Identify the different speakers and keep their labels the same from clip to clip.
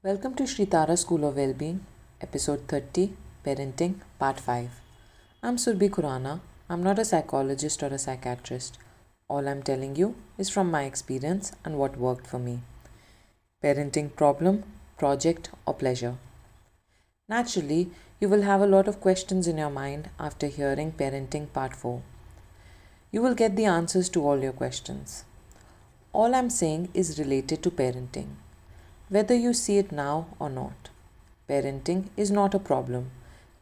Speaker 1: Welcome to Sri Tara School of Wellbeing, Episode 30 Parenting, Part 5. I'm Surbhi Khurana. I'm not a psychologist or a psychiatrist. All I'm telling you is from my experience and what worked for me. Parenting problem, project, or pleasure. Naturally, you will have a lot of questions in your mind after hearing Parenting Part 4. You will get the answers to all your questions. All I'm saying is related to parenting whether you see it now or not. Parenting is not a problem.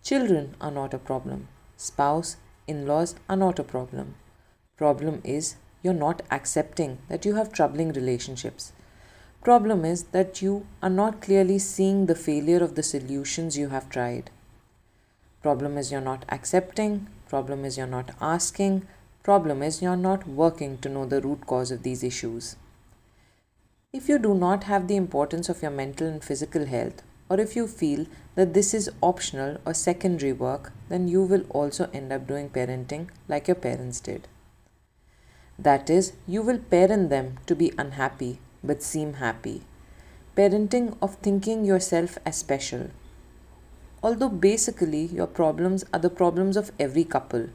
Speaker 1: Children are not a problem. Spouse, in laws are not a problem. Problem is you're not accepting that you have troubling relationships. Problem is that you are not clearly seeing the failure of the solutions you have tried. Problem is you're not accepting. Problem is you're not asking. Problem is you're not working to know the root cause of these issues. If you do not have the importance of your mental and physical health, or if you feel that this is optional or secondary work, then you will also end up doing parenting like your parents did. That is, you will parent them to be unhappy but seem happy. Parenting of thinking yourself as special. Although basically your problems are the problems of every couple,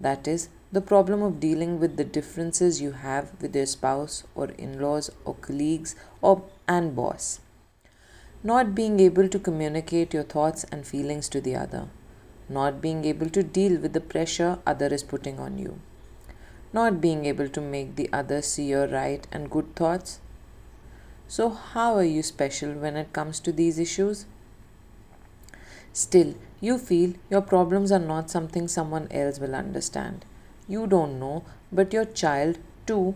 Speaker 1: that is, the problem of dealing with the differences you have with your spouse or in-laws or colleagues or and boss. Not being able to communicate your thoughts and feelings to the other. Not being able to deal with the pressure other is putting on you. Not being able to make the other see your right and good thoughts. So how are you special when it comes to these issues? Still you feel your problems are not something someone else will understand you don't know, but your child too,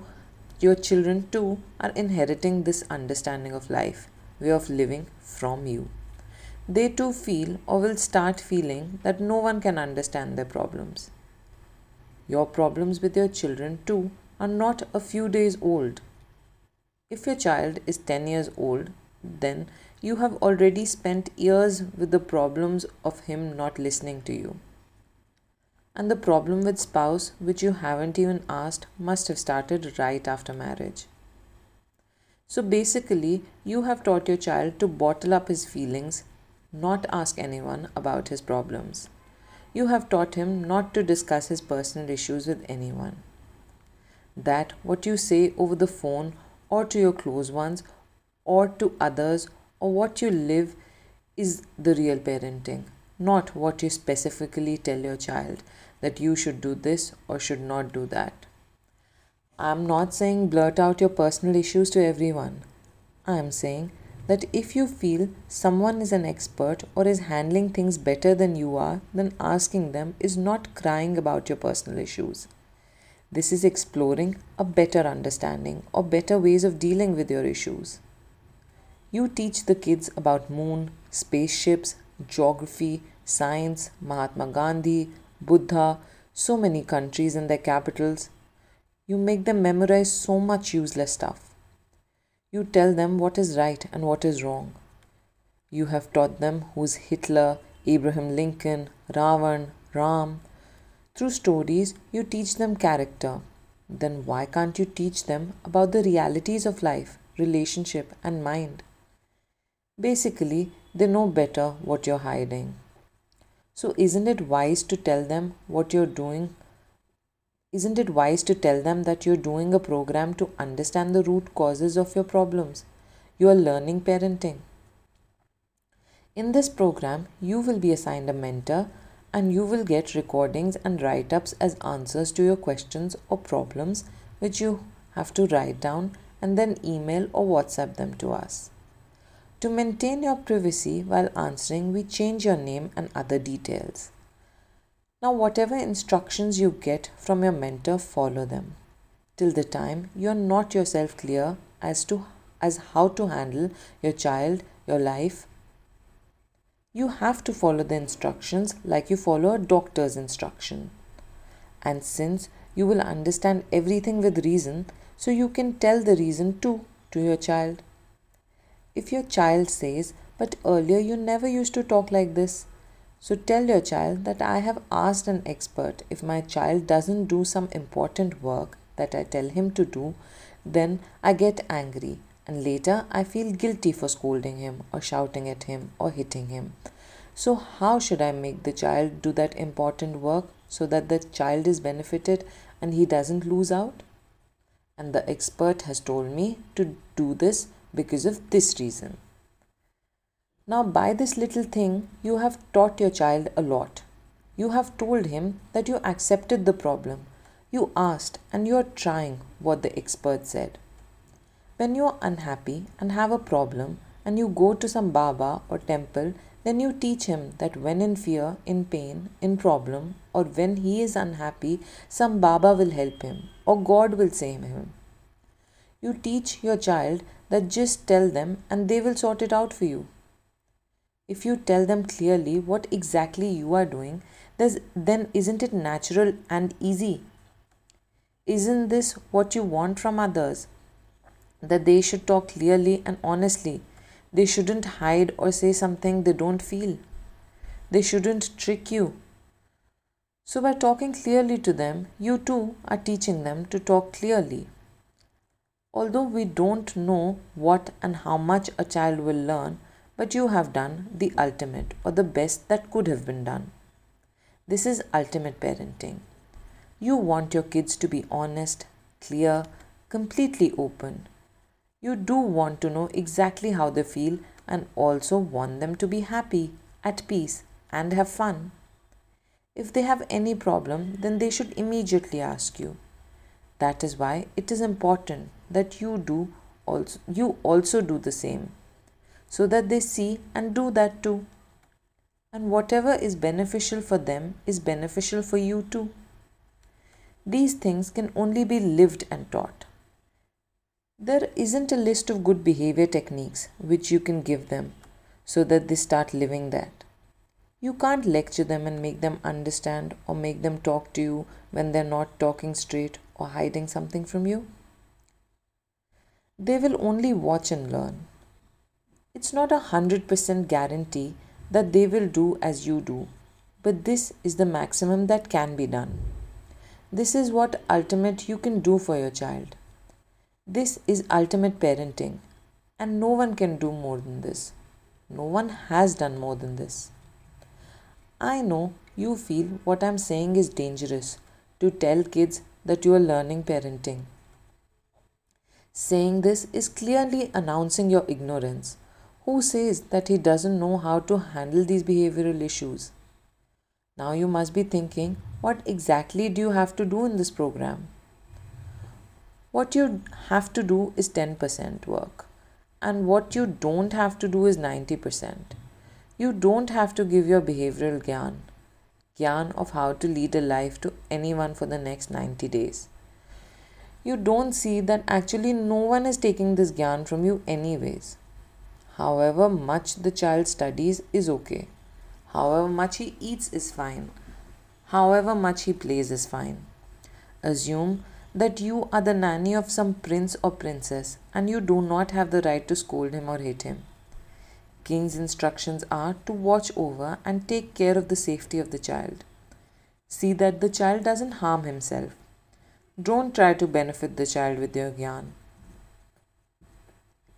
Speaker 1: your children too, are inheriting this understanding of life, way of living from you. They too feel or will start feeling that no one can understand their problems. Your problems with your children too are not a few days old. If your child is 10 years old, then you have already spent years with the problems of him not listening to you. And the problem with spouse, which you haven't even asked, must have started right after marriage. So basically, you have taught your child to bottle up his feelings, not ask anyone about his problems. You have taught him not to discuss his personal issues with anyone. That what you say over the phone or to your close ones or to others or what you live is the real parenting, not what you specifically tell your child that you should do this or should not do that. I'm not saying blurt out your personal issues to everyone. I'm saying that if you feel someone is an expert or is handling things better than you are, then asking them is not crying about your personal issues. This is exploring a better understanding or better ways of dealing with your issues. You teach the kids about moon, spaceships, geography, science, Mahatma Gandhi, Buddha, so many countries and their capitals. You make them memorize so much useless stuff. You tell them what is right and what is wrong. You have taught them who's Hitler, Abraham Lincoln, Ravan, Ram. Through stories, you teach them character. Then why can't you teach them about the realities of life, relationship, and mind? Basically, they know better what you're hiding. So, isn't it wise to tell them what you're doing? Isn't it wise to tell them that you're doing a program to understand the root causes of your problems? You are learning parenting. In this program, you will be assigned a mentor and you will get recordings and write ups as answers to your questions or problems, which you have to write down and then email or WhatsApp them to us. To maintain your privacy while answering, we change your name and other details. Now, whatever instructions you get from your mentor, follow them. Till the time you are not yourself clear as to as how to handle your child, your life, you have to follow the instructions like you follow a doctor's instruction. And since you will understand everything with reason, so you can tell the reason too to your child. If your child says, But earlier you never used to talk like this, so tell your child that I have asked an expert if my child doesn't do some important work that I tell him to do, then I get angry And later, I feel guilty for scolding him, or shouting at him, or hitting him. So, how should I make the child do that important work so that the child is benefited and he doesn't lose out? And the expert has told me to do this because of this reason. Now, by this little thing, you have taught your child a lot. You have told him that you accepted the problem. You asked and you are trying what the expert said. When you are unhappy and have a problem and you go to some Baba or temple, then you teach him that when in fear, in pain, in problem, or when he is unhappy, some Baba will help him or God will save him. You teach your child that just tell them and they will sort it out for you. If you tell them clearly what exactly you are doing, then isn't it natural and easy? Isn't this what you want from others? That they should talk clearly and honestly. They shouldn't hide or say something they don't feel. They shouldn't trick you. So, by talking clearly to them, you too are teaching them to talk clearly. Although we don't know what and how much a child will learn, but you have done the ultimate or the best that could have been done. This is ultimate parenting. You want your kids to be honest, clear, completely open. You do want to know exactly how they feel and also want them to be happy, at peace, and have fun. If they have any problem, then they should immediately ask you. That is why it is important that you do also you also do the same so that they see and do that too. And whatever is beneficial for them is beneficial for you too. These things can only be lived and taught. There isn't a list of good behavior techniques which you can give them so that they start living that. You can't lecture them and make them understand or make them talk to you when they're not talking straight or hiding something from you. They will only watch and learn. It's not a hundred percent guarantee that they will do as you do, but this is the maximum that can be done. This is what ultimate you can do for your child. This is ultimate parenting, and no one can do more than this. No one has done more than this. I know you feel what I'm saying is dangerous to tell kids that you are learning parenting. Saying this is clearly announcing your ignorance. Who says that he doesn't know how to handle these behavioral issues? Now you must be thinking, what exactly do you have to do in this program? What you have to do is 10% work, and what you don't have to do is 90%. You don't have to give your behavioral gyan, gyan of how to lead a life to anyone for the next 90 days. You don't see that actually no one is taking this gyan from you, anyways. However much the child studies is okay. However much he eats is fine. However much he plays is fine. Assume that you are the nanny of some prince or princess and you do not have the right to scold him or hit him. King's instructions are to watch over and take care of the safety of the child. See that the child doesn't harm himself. Don't try to benefit the child with your gyan.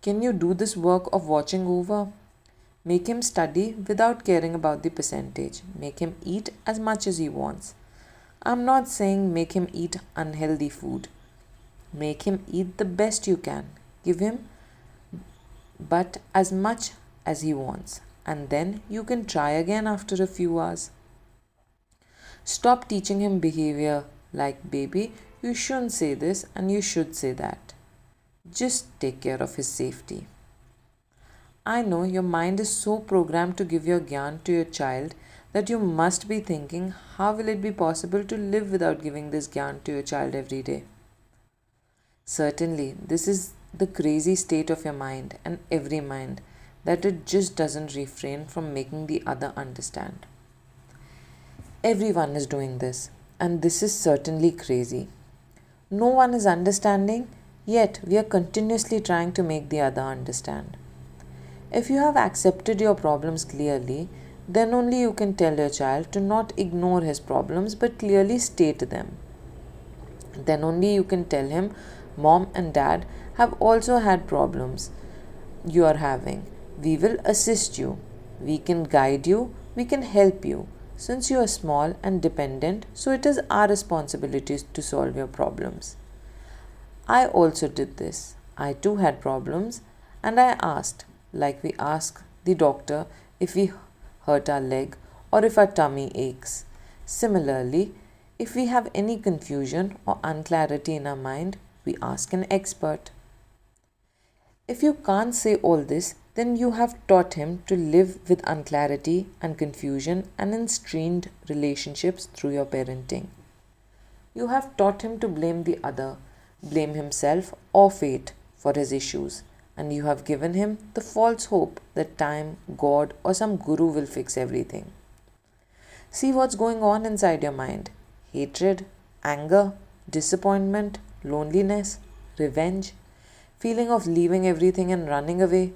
Speaker 1: Can you do this work of watching over? Make him study without caring about the percentage. Make him eat as much as he wants. I'm not saying make him eat unhealthy food. Make him eat the best you can. Give him but as much as he wants, and then you can try again after a few hours. Stop teaching him behavior like, baby, you shouldn't say this and you should say that. Just take care of his safety. I know your mind is so programmed to give your gyan to your child that you must be thinking, how will it be possible to live without giving this gyan to your child every day? Certainly, this is the crazy state of your mind and every mind that it just doesn't refrain from making the other understand. Everyone is doing this, and this is certainly crazy. No one is understanding, yet we are continuously trying to make the other understand. If you have accepted your problems clearly, then only you can tell your child to not ignore his problems but clearly state them. Then only you can tell him Mom and dad have also had problems you are having. We will assist you. We can guide you. We can help you. Since you are small and dependent, so it is our responsibility to solve your problems. I also did this. I too had problems and I asked, like we ask the doctor if we hurt our leg or if our tummy aches. Similarly, if we have any confusion or unclarity in our mind, we ask an expert. If you can't say all this, then you have taught him to live with unclarity and confusion and in strained relationships through your parenting. You have taught him to blame the other, blame himself or fate for his issues, and you have given him the false hope that time, God, or some guru will fix everything. See what's going on inside your mind hatred, anger, disappointment, loneliness, revenge, feeling of leaving everything and running away,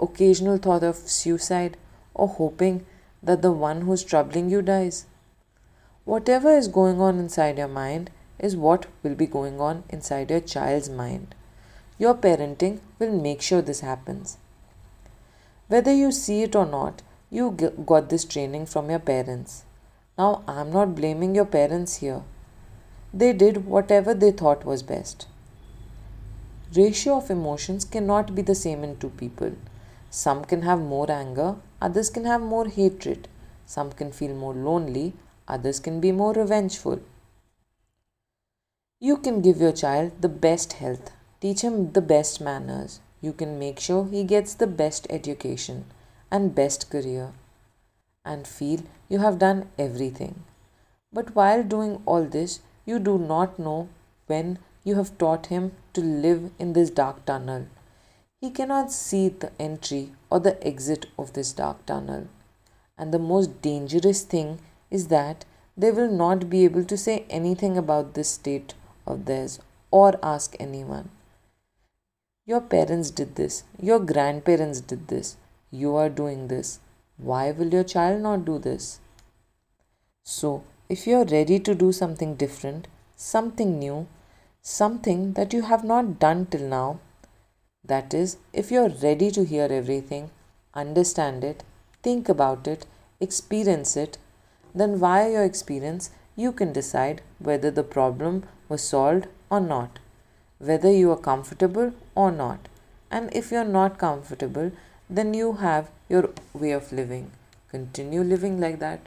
Speaker 1: occasional thought of suicide, or hoping that the one who's troubling you dies. Whatever is going on inside your mind is what will be going on inside your child's mind. Your parenting will make sure this happens. Whether you see it or not, you got this training from your parents. Now, I'm not blaming your parents here. They did whatever they thought was best. Ratio of emotions cannot be the same in two people. Some can have more anger, others can have more hatred. Some can feel more lonely, others can be more revengeful. You can give your child the best health, teach him the best manners. You can make sure he gets the best education and best career and feel you have done everything. But while doing all this, you do not know when you have taught him to live in this dark tunnel. He cannot see the entry or the exit of this dark tunnel. And the most dangerous thing is that they will not be able to say anything about this state of theirs or ask anyone. Your parents did this, your grandparents did this, you are doing this. Why will your child not do this? So, if you are ready to do something different, something new, something that you have not done till now, that is, if you are ready to hear everything, understand it, think about it, experience it, then via your experience, you can decide whether the problem was solved or not, whether you are comfortable or not. And if you are not comfortable, then you have your way of living. Continue living like that.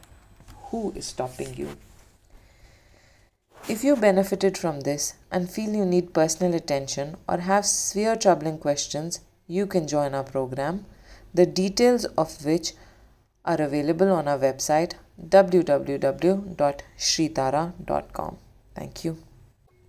Speaker 1: Who is stopping you? If you benefited from this and feel you need personal attention or have severe troubling questions, you can join our program, the details of which are available on our website www.shritara.com. Thank you.